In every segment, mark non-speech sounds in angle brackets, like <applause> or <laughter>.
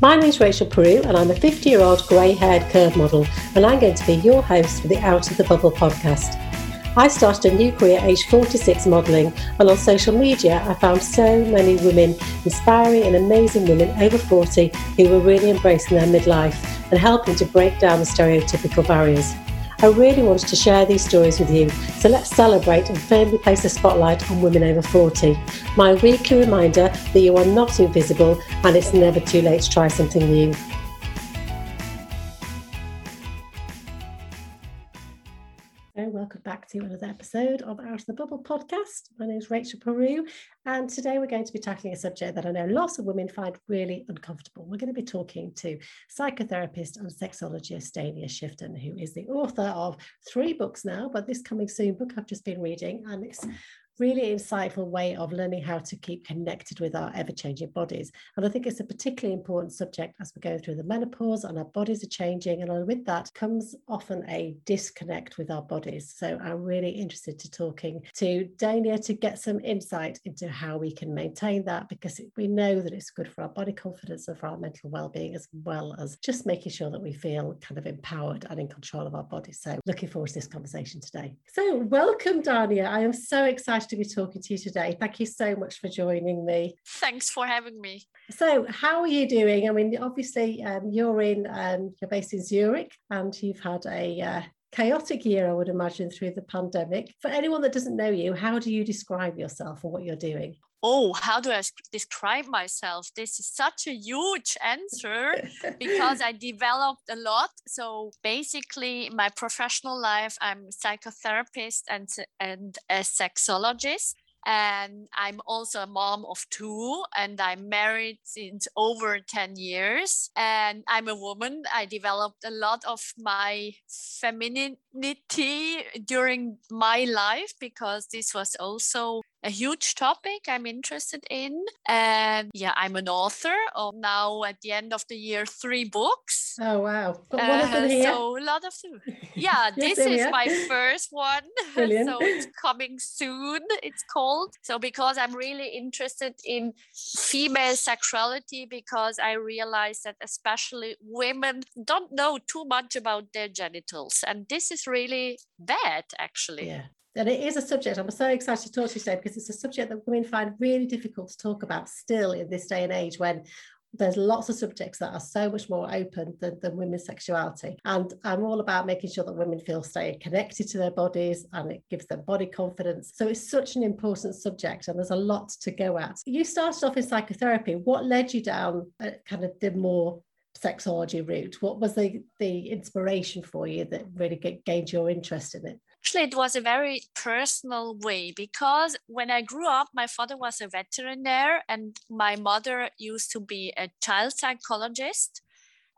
My name is Rachel Peru, and I'm a 50 year old grey haired curve model, and I'm going to be your host for the Out of the Bubble podcast. I started a new career age 46 modelling, and on social media, I found so many women, inspiring and amazing women over 40, who were really embracing their midlife and helping to break down the stereotypical barriers. I really wanted to share these stories with you, so let's celebrate and firmly place a spotlight on women over 40. My weekly reminder that you are not invisible and it's never too late to try something new. Welcome back to another episode of Out of the Bubble podcast. My name is Rachel Peru, and today we're going to be tackling a subject that I know lots of women find really uncomfortable. We're going to be talking to psychotherapist and sexologist Dania Schiftan, who is the author of three books now, but this coming soon book I've just been reading, and it's really insightful way of learning how to keep connected with our ever-changing bodies. And I think it's a particularly important subject as we go through the menopause and our bodies are changing. And with that comes often a disconnect with our bodies. So I'm really interested to talking to Dania to get some insight into how we can maintain that because we know that it's good for our body confidence and for our mental well-being as well as just making sure that we feel kind of empowered and in control of our bodies. So looking forward to this conversation today. So welcome, Dania. I am so excited to be talking to you today. Thank you so much for joining me. Thanks for having me. So, how are you doing? I mean, obviously, um, you're in, um, you're based in Zurich, and you've had a uh, chaotic year, I would imagine, through the pandemic. For anyone that doesn't know you, how do you describe yourself and what you're doing? Oh, how do I describe myself? This is such a huge answer <laughs> because I developed a lot. So basically, in my professional life, I'm a psychotherapist and, and a sexologist and I'm also a mom of two, and I'm married since over 10 years. And I'm a woman. I developed a lot of my femininity during my life because this was also a huge topic I'm interested in. And yeah, I'm an author of now at the end of the year, three books. Oh, wow. Uh, so a lot of them. <laughs> Yeah, yes, this is my <laughs> first one. <laughs> Brilliant. so it's coming soon, it's called. So because I'm really interested in female sexuality, because I realize that especially women don't know too much about their genitals. And this is really bad, actually. Yeah and it is a subject I'm so excited to talk to you today because it's a subject that women find really difficult to talk about still in this day and age when there's lots of subjects that are so much more open than, than women's sexuality. And I'm all about making sure that women feel stay connected to their bodies and it gives them body confidence. So it's such an important subject and there's a lot to go at. You started off in psychotherapy. What led you down kind of the more sexology route? What was the, the inspiration for you that really gained your interest in it? Actually, it was a very personal way because when I grew up, my father was a veterinarian and my mother used to be a child psychologist.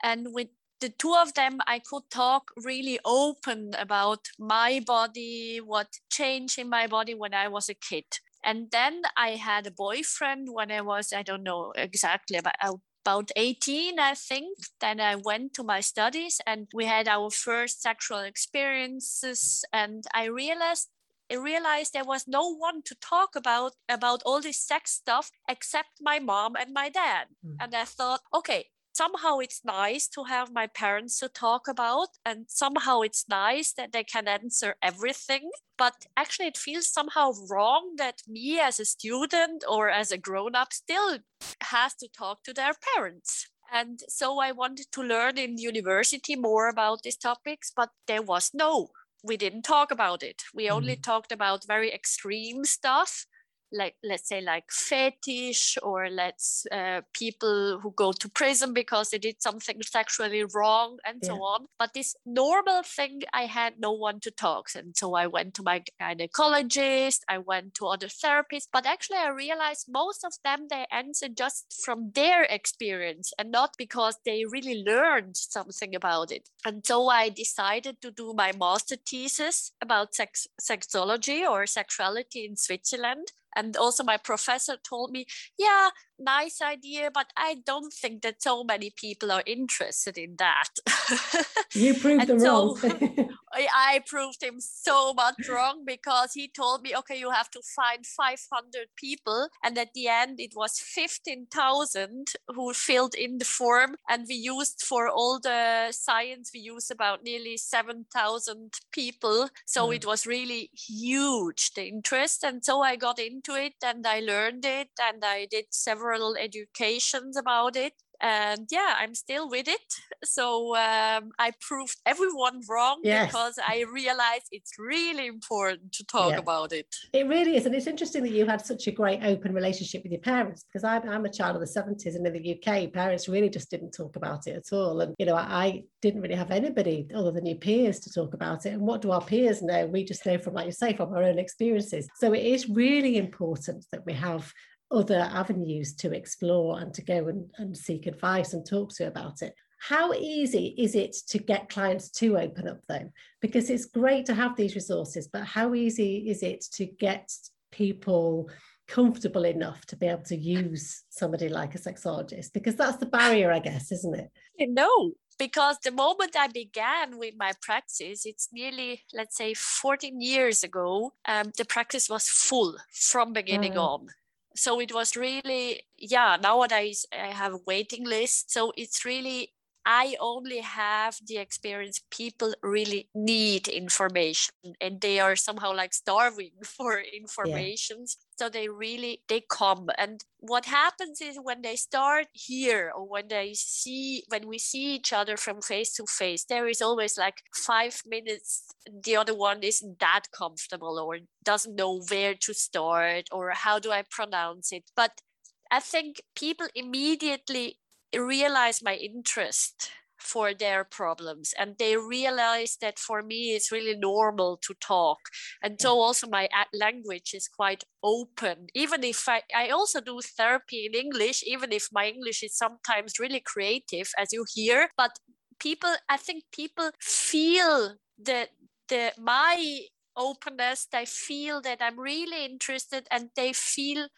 And with the two of them, I could talk really open about my body, what changed in my body when I was a kid. And then I had a boyfriend when I was, I don't know exactly, about about 18, I think. Then I went to my studies and we had our first sexual experiences. And I realized I realized there was no one to talk about about all this sex stuff except my mom and my dad. Mm. And I thought, okay, somehow it's nice to have my parents to talk about and somehow it's nice that they can answer everything. But actually it feels somehow wrong that me as a student or as a grown up still has to talk to their parents. And so i wanted to learn in university more about these topics but there was no. We didn't talk about it. We only mm-hmm. talked about very extreme stuff like let's say like fetish or let's uh, people who go to prison because they did something sexually wrong and yeah. so on. But this normal thing i had no one to talk and so i went to my gynecologist i went to other therapists. But actually i realized most of them they answer just from their experience and not because they really learned something about it. And so i decided to do my master thesis about sex sexology or sexuality in switzerland and also my professor told me yeah nice idea but i don't think that so many people are interested in that <laughs> you proved them so wrong <laughs> <laughs> I proved him so much wrong because he told me, okay, you have to find 500 people. And at the end, it was 15,000 who filled in the form. And we used for all the science, we used about nearly 7,000 people. So mm. it was really huge, the interest. And so I got into it and I learned it and I did several educations about it and yeah i'm still with it. So um, i proved everyone wrong yes. because i realized it's really important to talk yeah. about it. It really is and it's interesting that you had such a great open relationship with your parents because i'm, I'm a child of the 70s and in the uk parents really just didn't talk about it at all and you know I didn't really have anybody other than your peers to talk about it and what do our peers know? We just know from like you say from our own experiences. So it is really important that we have other avenues to explore and to go and, and seek advice and talk to about it. How easy is it to get clients to open up though? Because it's great to have these resources, but how easy is it to get people comfortable enough to be able to use somebody like a sexologist? Because that's the barrier, I guess, isn't it? No, because the moment I began with my practice, it's nearly, let's say, 14 years ago, um, the practice was full from beginning on so it was really yeah nowadays i have a waiting list. So it's really I only have the experience people really need information and they are somehow like starving <laughs> for information. Yeah. So they really they come. And what happens is when they start here or when they see when we see each other from face to face, there is always like five minutes. The other one isn't that comfortable or doesn't know where to start or how do I pronounce it. But I think people immediately realize my interest for their problems and they realize that for me it's really normal to talk. And so mm. also my language is quite open. Even if I, I also do therapy in english even if my english is sometimes really creative as you hear but people i think people feel that the my openness they feel that i'm really interested and they feel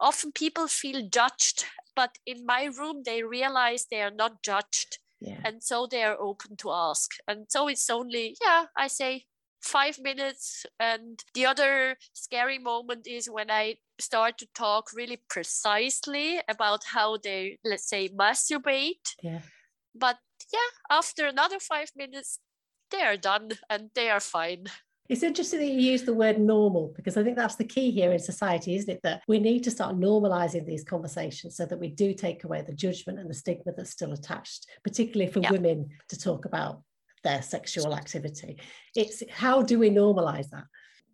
often people feel judged but in my room they realize they are not judged. Yeah. and so they are open to ask. And so it's only yeah i say five minutes. And the other scary moment is when i start to talk really precisely about how they let's say masturbate. Yeah. But yeah after another five minutes they are done and they are fine it's interesting that you use the word normal because I think that's the key here in society, isn't it? That we need to start normalizing these conversations so that we do take away the judgment and the stigma that's still attached, particularly for women to talk about their sexual activity. It's how do we normalize that?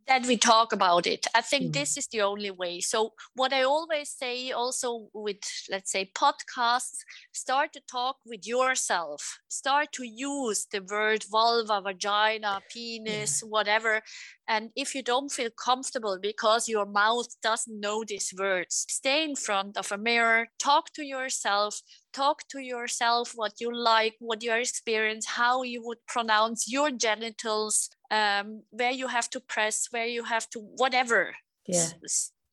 That we talk about it. I think mm. this is the only way. So, what I always say also with, let's say, podcasts, start to talk with yourself. Start to use the word vulva, vagina, penis, yeah. whatever. And if you don't feel comfortable because your mouth doesn't know these words, stay in front of a mirror, talk to yourself, talk to yourself what you like, what your experience, how you would pronounce your genitals, um, where you have to press, where you have to whatever. Yeah.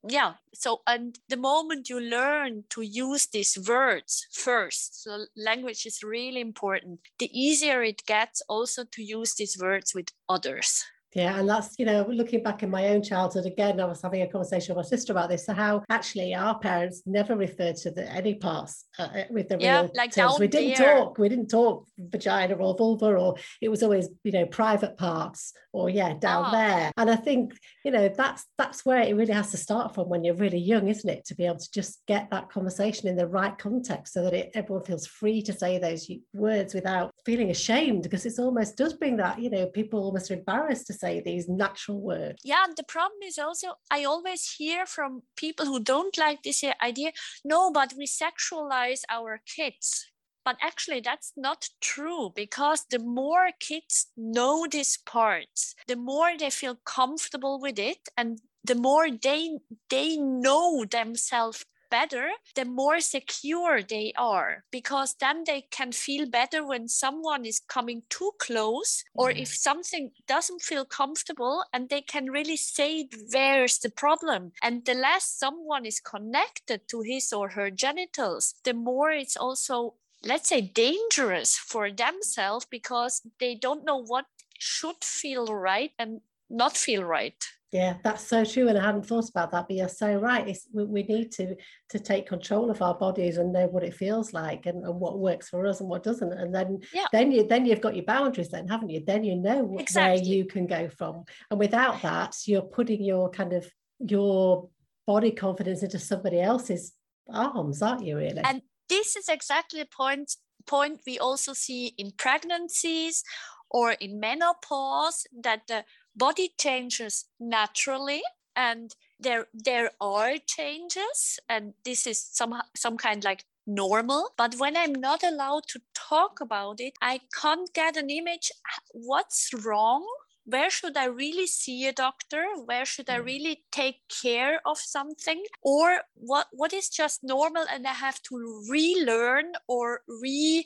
Yeah. So, and the moment you learn to use these words first, so language is really important, the easier it gets also to use these words with others. Yeah, and that's, you know, looking back in my own childhood, again, I was having a conversation with my sister about this. So, how actually our parents never referred to the, any parts uh, uh with the yeah, real like terms. We didn't there. talk, we didn't talk vagina or vulva, or it was always, you know, private parts or, yeah, down oh. there. And I think, you know, that's that's where it really has to start from when you're really young, isn't it? To be able to just get that conversation in the right context so that it, everyone feels free to say those words without feeling ashamed, because it almost does bring that, you know, people almost are embarrassed to say these natural words. Yeah, the problem is also I always hear from people who don't like this idea. No, but we sexualize our kids. But actually, that's not true because the more kids know these parts, the more they feel comfortable with it, and the more they they know themselves better, the more secure they are because then they can feel better when someone is coming too close or mm-hmm. if something doesn't feel comfortable and they can really say where's the problem. And the less someone is connected to his or her genitals, the more it's also let's say dangerous for themselves because they don't know what should feel right and not feel right yeah that's so true and i hadn't thought about that but you're so right it's, we, we need to to take control of our bodies and know what it feels like and, and what works for us and what doesn't and then yeah. then you then you've got your boundaries then haven't you then you know exactly. where you can go from and without that you're putting your kind of your body confidence into somebody else's arms aren't you really and this is exactly the point point we also see in pregnancies or in menopause that the body changes naturally and there there are changes and this is some some kind like normal but when i'm not allowed to talk about it i can't get an image what's wrong where should I really see a doctor? Where should I mm. really take care of something? Or what, what is just normal and I have to relearn or re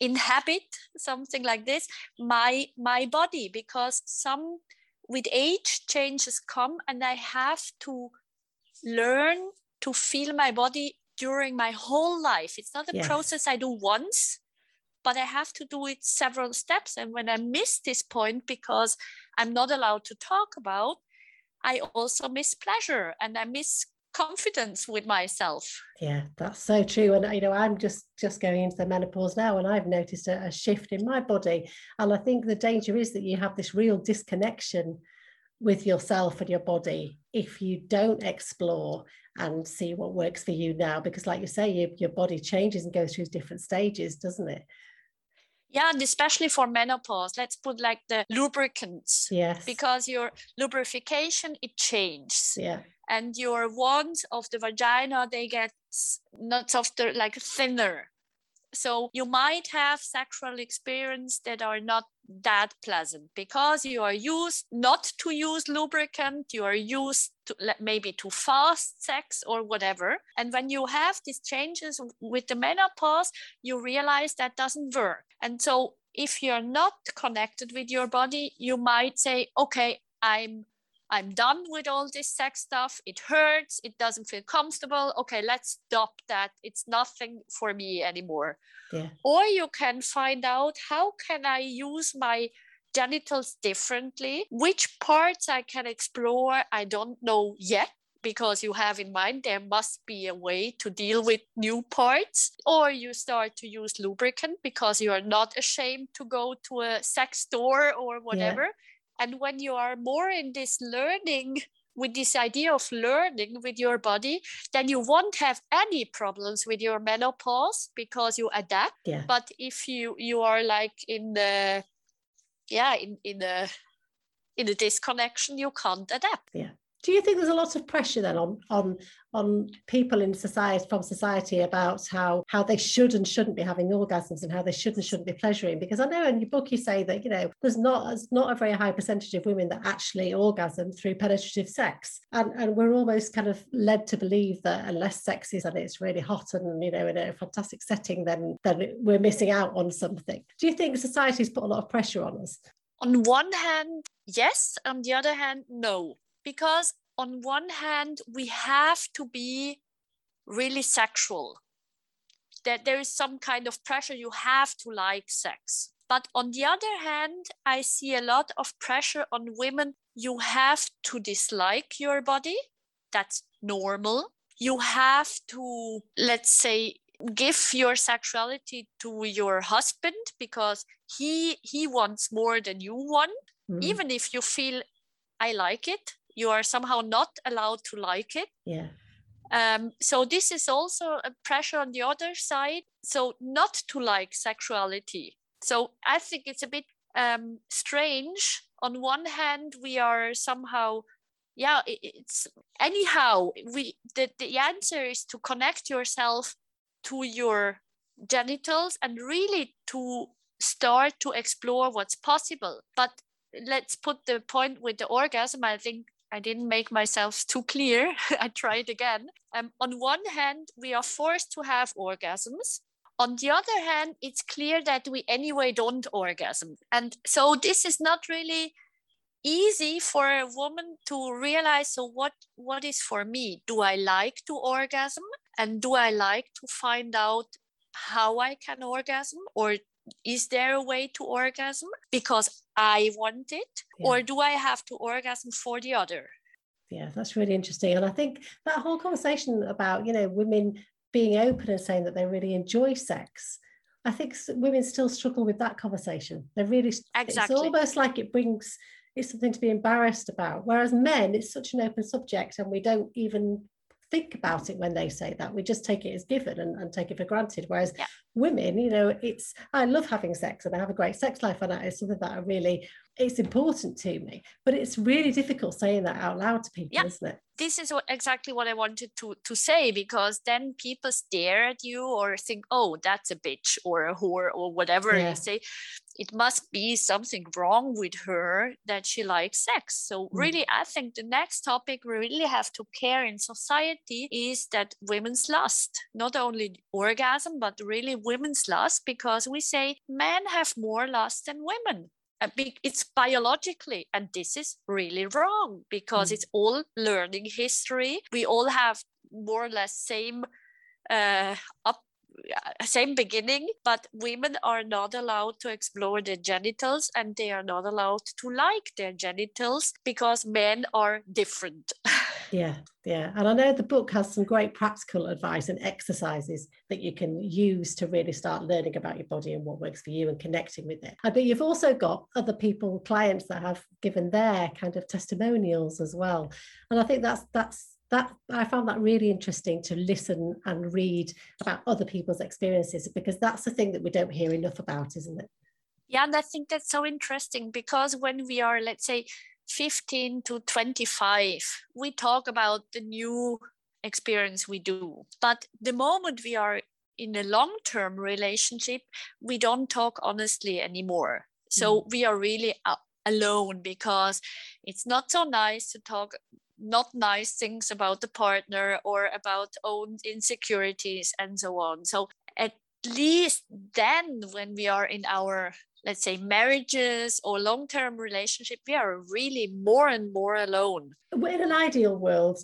inhabit something like this my my body because some with age changes come and i have to learn to feel my body during my whole life it's not a yes. process i do once but I have to do it several steps. And when I miss this point because I'm not allowed to talk about, I also miss pleasure and I miss confidence with myself yeah that's so true and you know i'm just just going into the menopause now and i've noticed a, a, shift in my body and i think the danger is that you have this real disconnection with yourself and your body if you don't explore and see what works for you now because like you say your, your body changes and goes through different stages doesn't it yeah, and especially for menopause, let's put like the lubricants. Yes. Because your lubrification, it changes. Yeah. And your wands of the vagina, they get not softer, like thinner. So you might have sexual experience that are not that pleasant because you are used not to use lubricant you are used to maybe to fast sex or whatever and when you have these changes with the menopause you realize that doesn't work and so if you're not connected with your body you might say okay i'm I'm done with all this sex stuff. It hurts. It doesn't feel comfortable. Okay, let's stop that. It's nothing for me anymore. Yeah. Or you can find out how can I use my genitals differently? Which parts I can explore, I don't know yet because you have in mind there must be a way to deal with new parts or you start to use lubricant because you are not ashamed to go to a sex store or whatever yeah and when you are more in this learning, with this idea of learning with your body, then you won't have any problems with your menopause because you adapt. Yeah. But if you you are like in the yeah, in, in the in the disconnection, you can't adapt. Yeah do you think there's a lot of pressure then on on on people in society from society about how how they should and shouldn't be having orgasms and how they should and shouldn't be pleasuring? Because i know in your book you say that you know there's not there's not a very high percentage of women that actually orgasm through penetrative sex. And and we're almost kind of led to believe that unless sex is and it's really hot and you know in a fantastic setting then then we're missing out on something. Do you think society's put a lot of pressure on us? On one hand yes. On the other hand no because on one hand we have to be really sexual that there is some kind of pressure you have to like sex. But on the other hand i see a lot of pressure on women. You have to dislike your body. That's normal. You have to let's say give your sexuality to your husband because he he wants more than you want mm. even if you feel i like it you are somehow not allowed to like it. Yeah. Um, so this is also a pressure on the other side. So not to like sexuality. So i think it's a bit um, strange. On one hand we are somehow yeah it's anyhow we the, the answer is to connect yourself to your genitals and really to start to explore what's possible. But let's put the point with the orgasm. I think I didn't make myself too clear. <laughs> I tried again. Um, on one hand, we are forced to have orgasms. On the other hand, it's clear that we anyway don't orgasm. And so this is not really easy for a woman to realize so what what is for me do i like to orgasm and do i like to find out how i can orgasm or is there a way to orgasm because i want it yeah. or do i have to orgasm for the other yeah that's really interesting and i think that whole conversation about you know women being open and saying that they really enjoy sex i think women still struggle with that conversation They're really exactly. it's almost like it brings it's something to be embarrassed about. Whereas men, it's such an open subject and we don't even think about it when they say that. We just take it as given and, and take it for granted. Whereas yeah. Women, you know, it's I love having sex and I have a great sex life and that is something that I really it's important to me. But it's really difficult saying that out loud to people, yeah. isn't it? This is what, exactly what I wanted to to say because then people stare at you or think, oh, that's a bitch or a whore or whatever yeah. you say it must be something wrong with her that she likes sex. So, mm. really, I think the next topic we really have to care in society is that women's lust, not only orgasm, but really women's lust, because we say men have more lust than women. It's biologically, and this is really wrong because mm. it's all learning history. We all have more or less same uh, up Uh, same beginning, but women are not allowed to explore their genitals and they are not allowed to like their genitals because men are different. <laughs> yeah, yeah. And I know the book has some great practical advice and exercises that you can use to really start learning about your body and what works for you and connecting with it. But you've also got other people, clients that have given their kind of testimonials as well. And I think that's that's that I found that really interesting to listen and read about other people's experiences because that's the thing that we don't hear enough about, isn't it? Yeah, and I think that's so interesting because when we are, let's say, 15 to 25, we talk about the new experience we do. But the moment we are in a long term relationship, we don't talk honestly anymore. So mm. we are really alone because it's not so nice to talk not nice things about the partner or about own insecurities and so on. So at least then when we are in our let's say marriages or long-term relationship we are really more and more alone. In an ideal world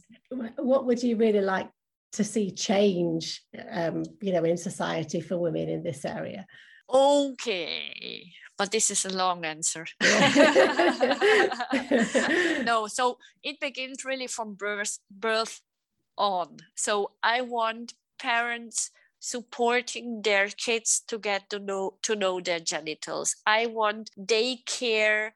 what would you really like to see change um, you know in society for women in this area? Okay but this is a long answer. <laughs> no, so it begins really from birth birth on. So I want parents supporting their kids to get to know to know their genitals. I want daycare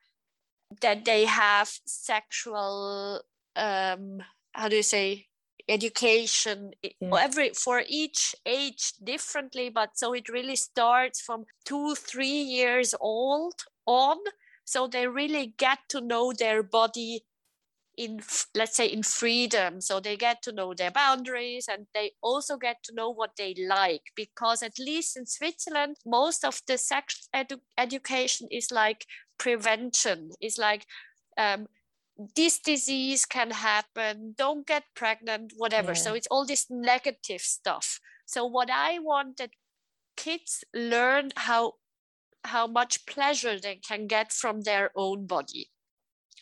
that they have sexual um how do you say education yeah. every for each age differently but so it really starts from two three years old on so they really get to know their body in let's say in freedom so they get to know their boundaries and they also get to know what they like because at least in switzerland most of the sex edu- education is like prevention is like um, this disease can happen don't get pregnant whatever. Yeah. so it's all this negative stuff. So what i want that kids learn how how much pleasure they can get from their own body.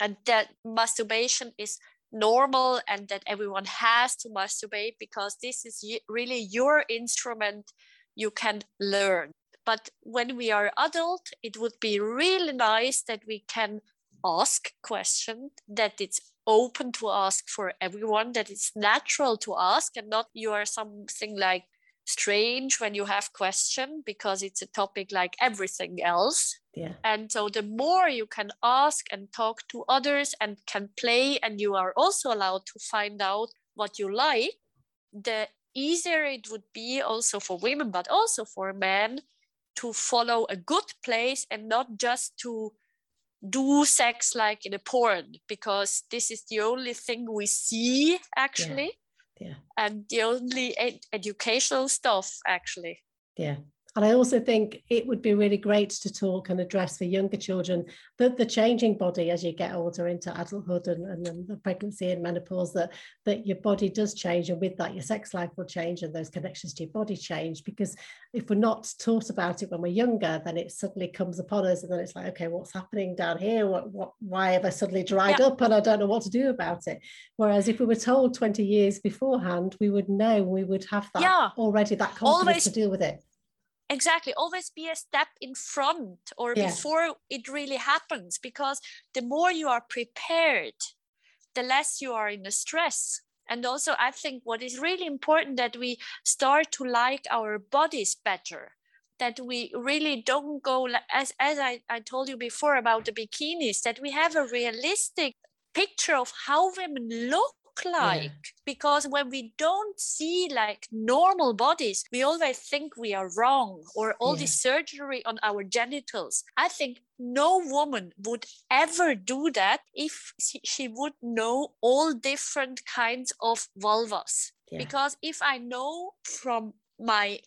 And that masturbation is normal and that everyone has to masturbate because this is really your instrument you can learn. But when we are adult it would be really nice that we can ask question that it's open to ask for everyone that it's natural to ask and not you are something like strange when you have question because it's a topic like everything else. Yeah. And so the more you can ask and talk to others and can play and you are also allowed to find out what you like the easier it would be also for women but also for men to follow a good place and not just to do sex like in a porn because this is the only thing we see actually. Yeah, yeah. and the only ed- educational stuff actually. Yeah And I also think it would be really great to talk and address for younger children that the changing body as you get older into adulthood and, and then the pregnancy and menopause, that, that your body does change. And with that, your sex life will change and those connections to your body change. Because if we're not taught about it when we're younger, then it suddenly comes upon us. And then it's like, okay, what's happening down here? What, what, why have I suddenly dried yeah. up and I don't know what to do about it? Whereas if we were told 20 years beforehand, we would know, we would have that yeah. already, that confidence Always. to deal with it exactly always be a step in front or yeah. before it really happens because the more you are prepared the less you are in the stress and also i think what is really important that we start to like our bodies better that we really don't go as as I, I told you before about the bikinis that we have a realistic picture of how women look like yeah. because when we don't see like normal bodies we always think we are wrong or all yeah. this surgery on our genitals i think no woman would ever do that if she would know all different kinds of vulvas yeah. because if i know from my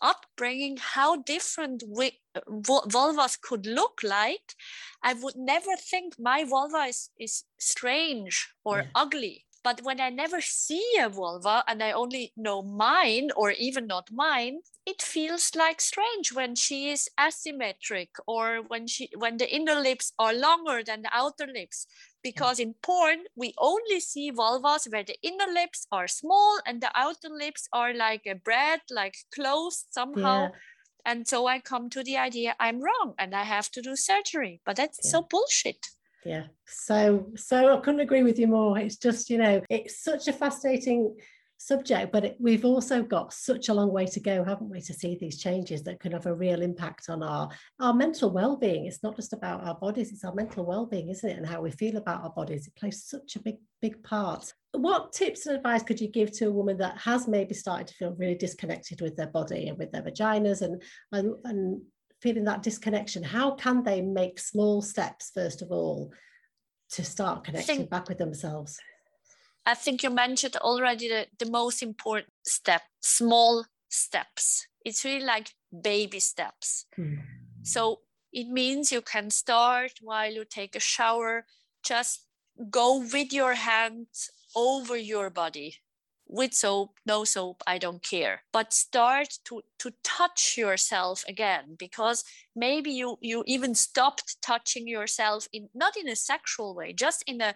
upbringing how different we, vulvas could look like i would never think my vulva is, is strange or yeah. ugly but when I never see a vulva and I only know mine or even not mine, it feels like strange when she is asymmetric or when she when the inner lips are longer than the outer lips. Because in porn, we only see vulvas where the inner lips are small and the outer lips are like a bread, like closed somehow. Yeah. And so I come to the idea I'm wrong and I have to do surgery. But that's yeah. so bullshit yeah. So so i couldn't agree with you more. It's just you know it's such a fascinating subject but it, we've also got such a long way to go haven't we to see these changes that can have a real impact on our our mental well-being. It's not just about our bodies it's our mental well-being isn't it and how we feel about our bodies. It plays such a big big part. What tips and advice could you give to a woman that has maybe started to feel really disconnected with their body and with their vaginas and and, and feeling that disconnection how can they make small steps first of all to start connecting think, back with themselves? I think you mentioned already the, the most important step small steps. It's really like baby steps. Hmm. so it means you can start while you take a shower just go with your hands over your body with soap, no soap, I don't care. But start to to touch yourself again because maybe you you even stopped touching yourself in not in a sexual way, just in a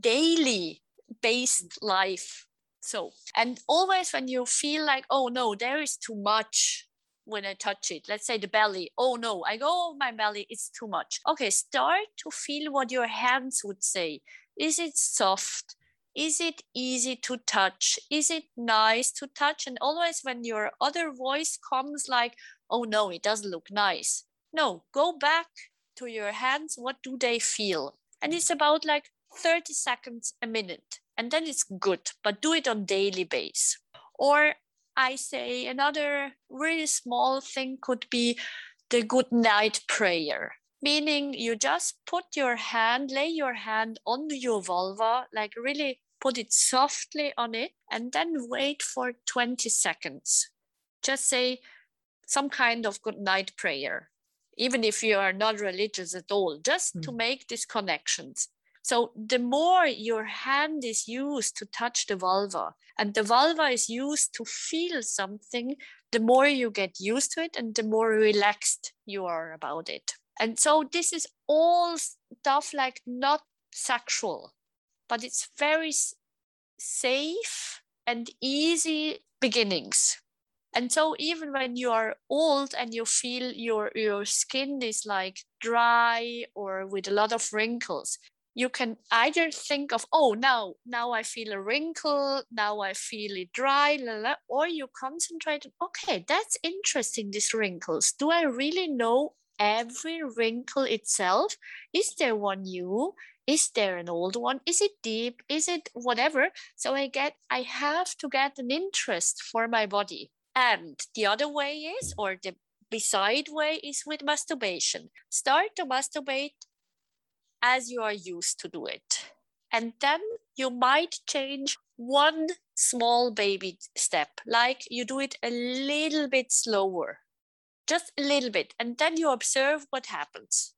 daily based life. So, and always when you feel like, oh no, there is too much when I touch it, let's say the belly, oh no, I go my belly, it's too much. Okay, start to feel what your hands would say. Is it soft? Is it easy to touch? Is it nice to touch? And always when your other voice comes like oh no it doesn't look nice. No go back to your hands. What do they feel? And it's about like 30 seconds a minute and then it's good but do it on daily base or i say another really small thing could be the good night prayer meaning you just put your hand lay your hand on your vulva like really put it softly on it, and then wait for 20 seconds. Just say some kind of good night prayer, even if you are not religious at all, just mm. to make these connections. So the more your hand is used to touch the vulva and the vulva is used to feel something, the more you get used to it and the more relaxed you are about it. And so this is all stuff like not sexual but it's very safe and easy beginnings. And so even when you are old and you feel your your skin is like dry or with a lot of wrinkles, you can either think of oh now now I feel a wrinkle, now I feel it dry, or you concentrate okay that's interesting these wrinkles. Do I really know every wrinkle itself? Is there one new? Is there an old one is it deep is it whatever so i get i have to get an interest for my body and the other way is or the beside way is with masturbation start to masturbate as you are used to do it and then you might change one small baby step like you do it a little bit slower just a little bit. And then you observe what happens.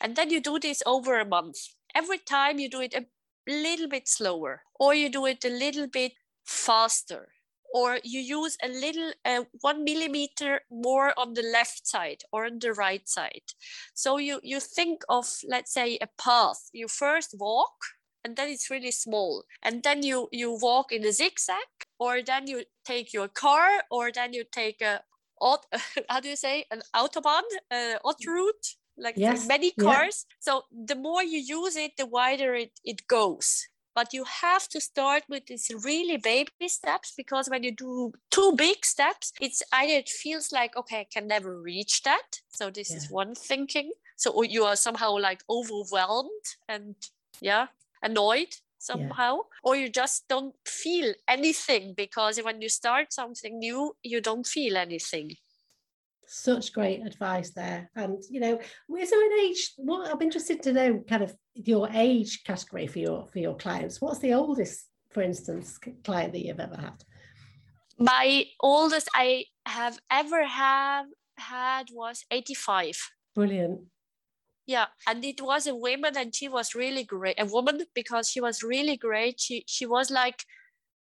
And then you do this over a month. Every time you do it a little bit slower, or you do it a little bit faster, or you use a little uh, one millimeter more on the left side or on the right side. So you, you think of, let's say, a path. You first walk and then it's really small. And then you, you walk in a zigzag, or then you take your car, or then you take a, <laughs> how do you say, an autobahn, uh, route like yes. many cars. Yeah. So the more you use it, the wider it, it goes. But you have to start with these really baby steps because when you do two big steps, it's either it feels like, okay, I can never reach that. So this yeah. is one thinking. So you are somehow like overwhelmed and yeah, annoyed somehow yeah. or you just don't feel anything because when you start something new you don't feel anything such great advice there. And you know is there an age what i'm interested to know kind of your age category for your for your clients. What's the oldest for instance client that you've ever had? My oldest i have ever have had was 85 brilliant. Yeah and it was a woman and she was really great a woman because she was really great. She she was like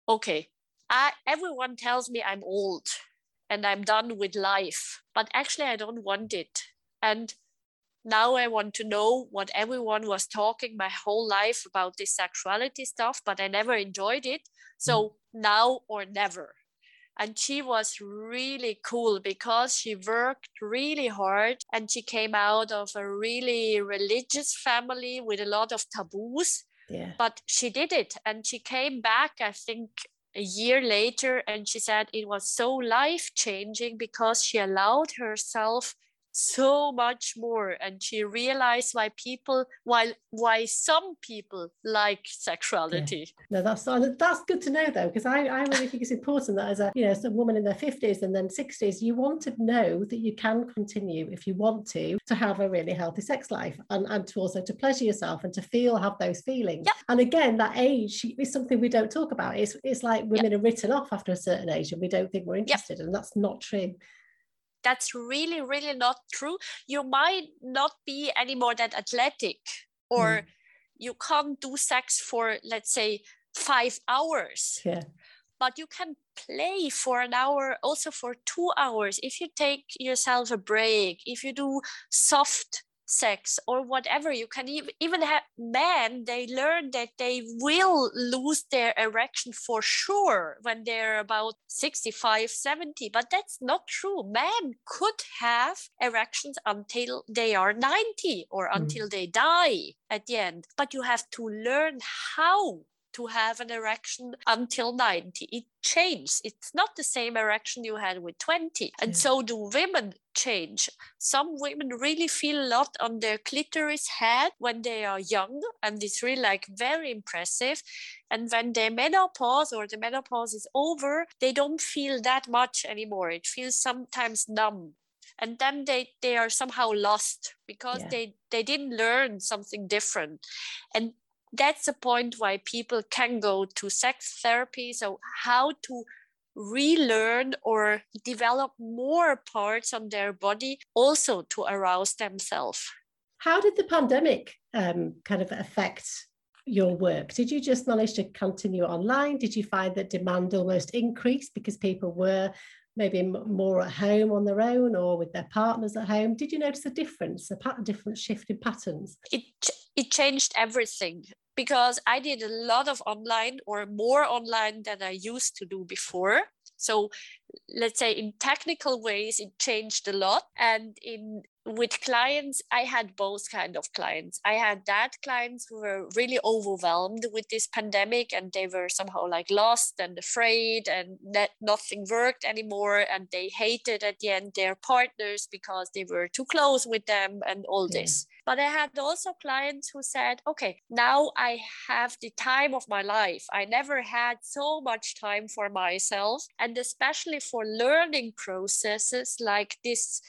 okay I, everyone tells me i'm old and I'm done with life. But actually, I don't want it. And now I want to know what everyone was talking my whole life about this sexuality stuff, but I never enjoyed it. So mm. now or never. And she was really cool because she worked really hard and she came out of a really religious family with a lot of taboos. Yeah. But she did it and she came back, I think, a year later and she said it was so life changing because she allowed herself so much more and she realized why people why why some people like sexuality yeah. no that's that's good to know though because I, I really think it's important that as a you know some woman in their 50s and then 60s you want to know that you can continue if you want to to have a really healthy sex life and, and to also to pleasure yourself and to feel have those feelings yep. and again that age is something we don't talk about it's, it's like women yep. are written off after a certain age and we don't think we're interested yep. and that's not true that's really really not true. You might not be any more that athletic or mm. you can't do sex for let's say five hours. Yeah. But you can play for an hour also for two hours. If you take yourself a break if you do soft sex or whatever you can even have men they learn that they will lose their erection for sure when they're about 65 70 but that's not true men could have erections until they are 90 or mm. until they die at the end but you have to learn how to have an erection until 90. It changes. It's not the same erection you had with 20. And yeah. so do women change. Some women really feel a lot on their clitoris head when they are young, and it's really like very impressive. And when their menopause or the menopause is over, they don't feel that much anymore. It feels sometimes numb and then they they are somehow lost because yeah. they they didn't learn something different and that's the point why people can go to sex therapy. So, how to relearn or develop more parts on their body also to arouse themselves. How did the pandemic um, kind of affect your work? Did you just manage to continue online? Did you find that demand almost increased because people were maybe more at home on their own or with their partners at home? Did you notice a difference, a, a different shift in patterns? It it changed everything because I did a lot of online or more online than I used to do before. So let's say in technical ways, it changed a lot. And in with clients, I had both kind of clients. I had that clients who were really overwhelmed with this pandemic and they were somehow like lost and afraid and that nothing worked anymore. And they hated at the end their partners because they were too close with them and all yeah. this. But I had also clients who said, okay, now I have the time of my life. I never had so much time for myself. And especially for learning processes like this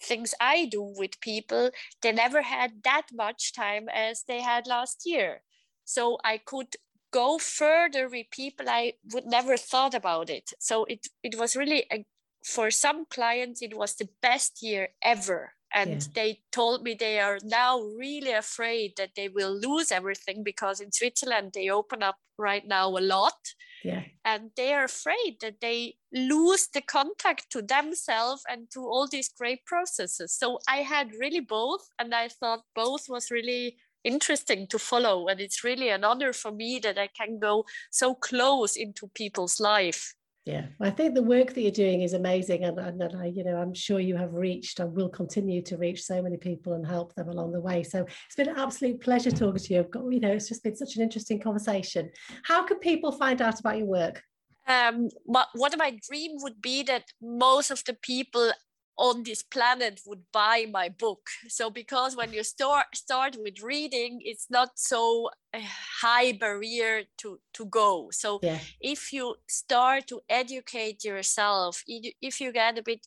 things I do with people, they never had that much time as they had last year. So I could go further with people I would never thought about it. So it, it was really a for some clients, it was the best year ever. And yeah. they told me they are now really afraid that they will lose everything because in Switzerland they open up right now a lot. Yeah. And they are afraid that they lose the contact to themselves and to all these great processes. So I had really both. And I thought both was really interesting to follow. And it's really an honor for me that I can go so close into people's life. Yeah, I think the work that you're doing is amazing, and, and, and I, you know, I'm sure you have reached and will continue to reach so many people and help them along the way. So it's been an absolute pleasure talking to you. I've got, you know, it's just been such an interesting conversation. How can people find out about your work? Um, what, what my dream would be that most of the people on this planet would buy my book. So because when you start start with reading, it's not so eh, high barrier to to go. So yeah. if you start to educate yourself, if you get a bit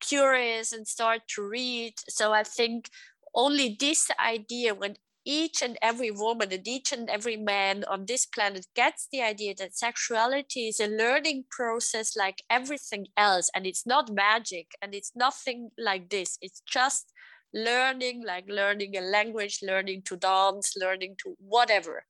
curious and start to read, so I think only this idea when each and every woman and each and every man on this planet gets the idea that sexuality is a learning process like everything else and it's not magic and it's nothing like this. It's just learning like learning a language learning to dance learning to whatever.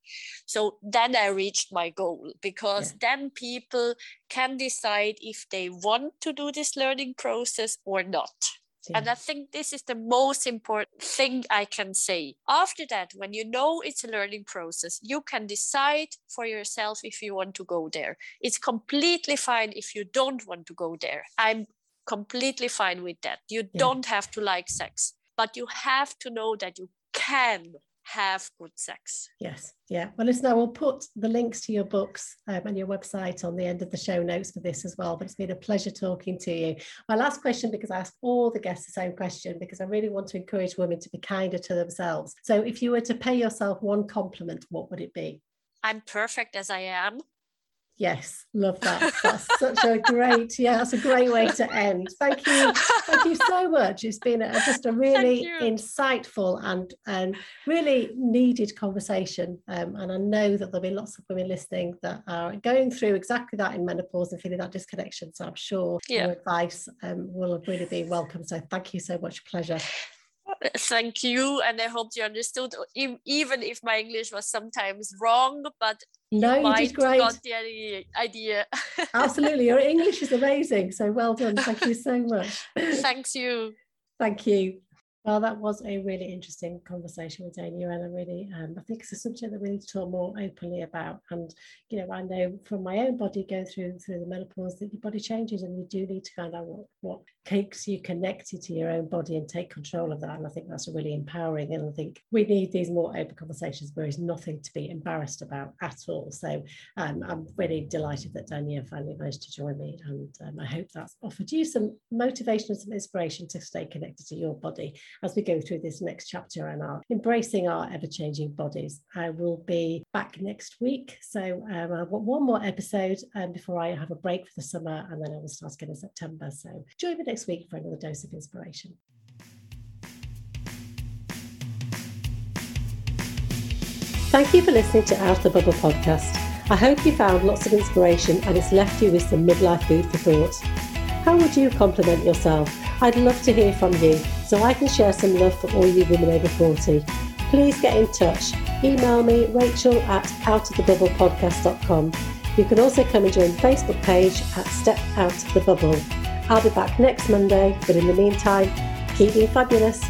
So then i reached my goal because yeah. then people can decide if they want to do this learning process or not yeah. And I think this is the most important thing I can say. After that, when you know it's a learning process, you can decide for yourself if you want to go there. It's completely fine if you don't want to go there. I'm completely fine with that. You yeah. don't have to like sex, but you have to know that you can have good sex. Yes, yeah. Well, listen, I will put the links to your books um, and your website on the end of the show notes for this as well. But it's been a pleasure talking to you. My last question, because I asked all the guests the same question, because I really want to encourage women to be kinder to themselves. So, if you were to pay yourself one compliment, what would it be? I'm perfect as I am. Yes, love that. That's such a great, yeah, that's a great way to end. Thank you, thank you so much. It's been a, just a really insightful and and really needed conversation. Um, and I know that there'll be lots of women listening that are going through exactly that in menopause and feeling that disconnection. So I'm sure yeah. your advice um, will really be welcome. So thank you so much. Pleasure. Thank you, and I hope you understood. Even if my English was sometimes wrong, but no, you, you did great. Got the idea. <laughs> Absolutely, your English is amazing. So well done. Thank you so much. Thanks you. Thank you. Well, that was a really interesting conversation with Dania, and I really, um, I think it's a subject that we need to talk more openly about. And you know, I know from my own body going through through the menopause that your body changes, and you do need to find out what what keeps you connected to your own body and take control of that. And I think that's really empowering. And I think we need these more open conversations where there's nothing to be embarrassed about at all. So um, I'm really delighted that Dania finally managed to join me, and um, I hope that's offered you some motivation and some inspiration to stay connected to your body as we go through this next chapter and are embracing our ever changing bodies. I will be back next week. So um, I've got one more episode um, before I have a break for the summer and then I will start again in September. So join me next week for another dose of inspiration. Thank you for listening to Out of the Bubble podcast. I hope you found lots of inspiration and it's left you with some midlife food for thought. How would you compliment yourself? I'd love to hear from you so I can share some love for all you women over 40. Please get in touch. Email me, rachel at outofthebubblepodcast.com. You can also come and join the Facebook page at Step Out of the Bubble. I'll be back next Monday, but in the meantime, keep being fabulous.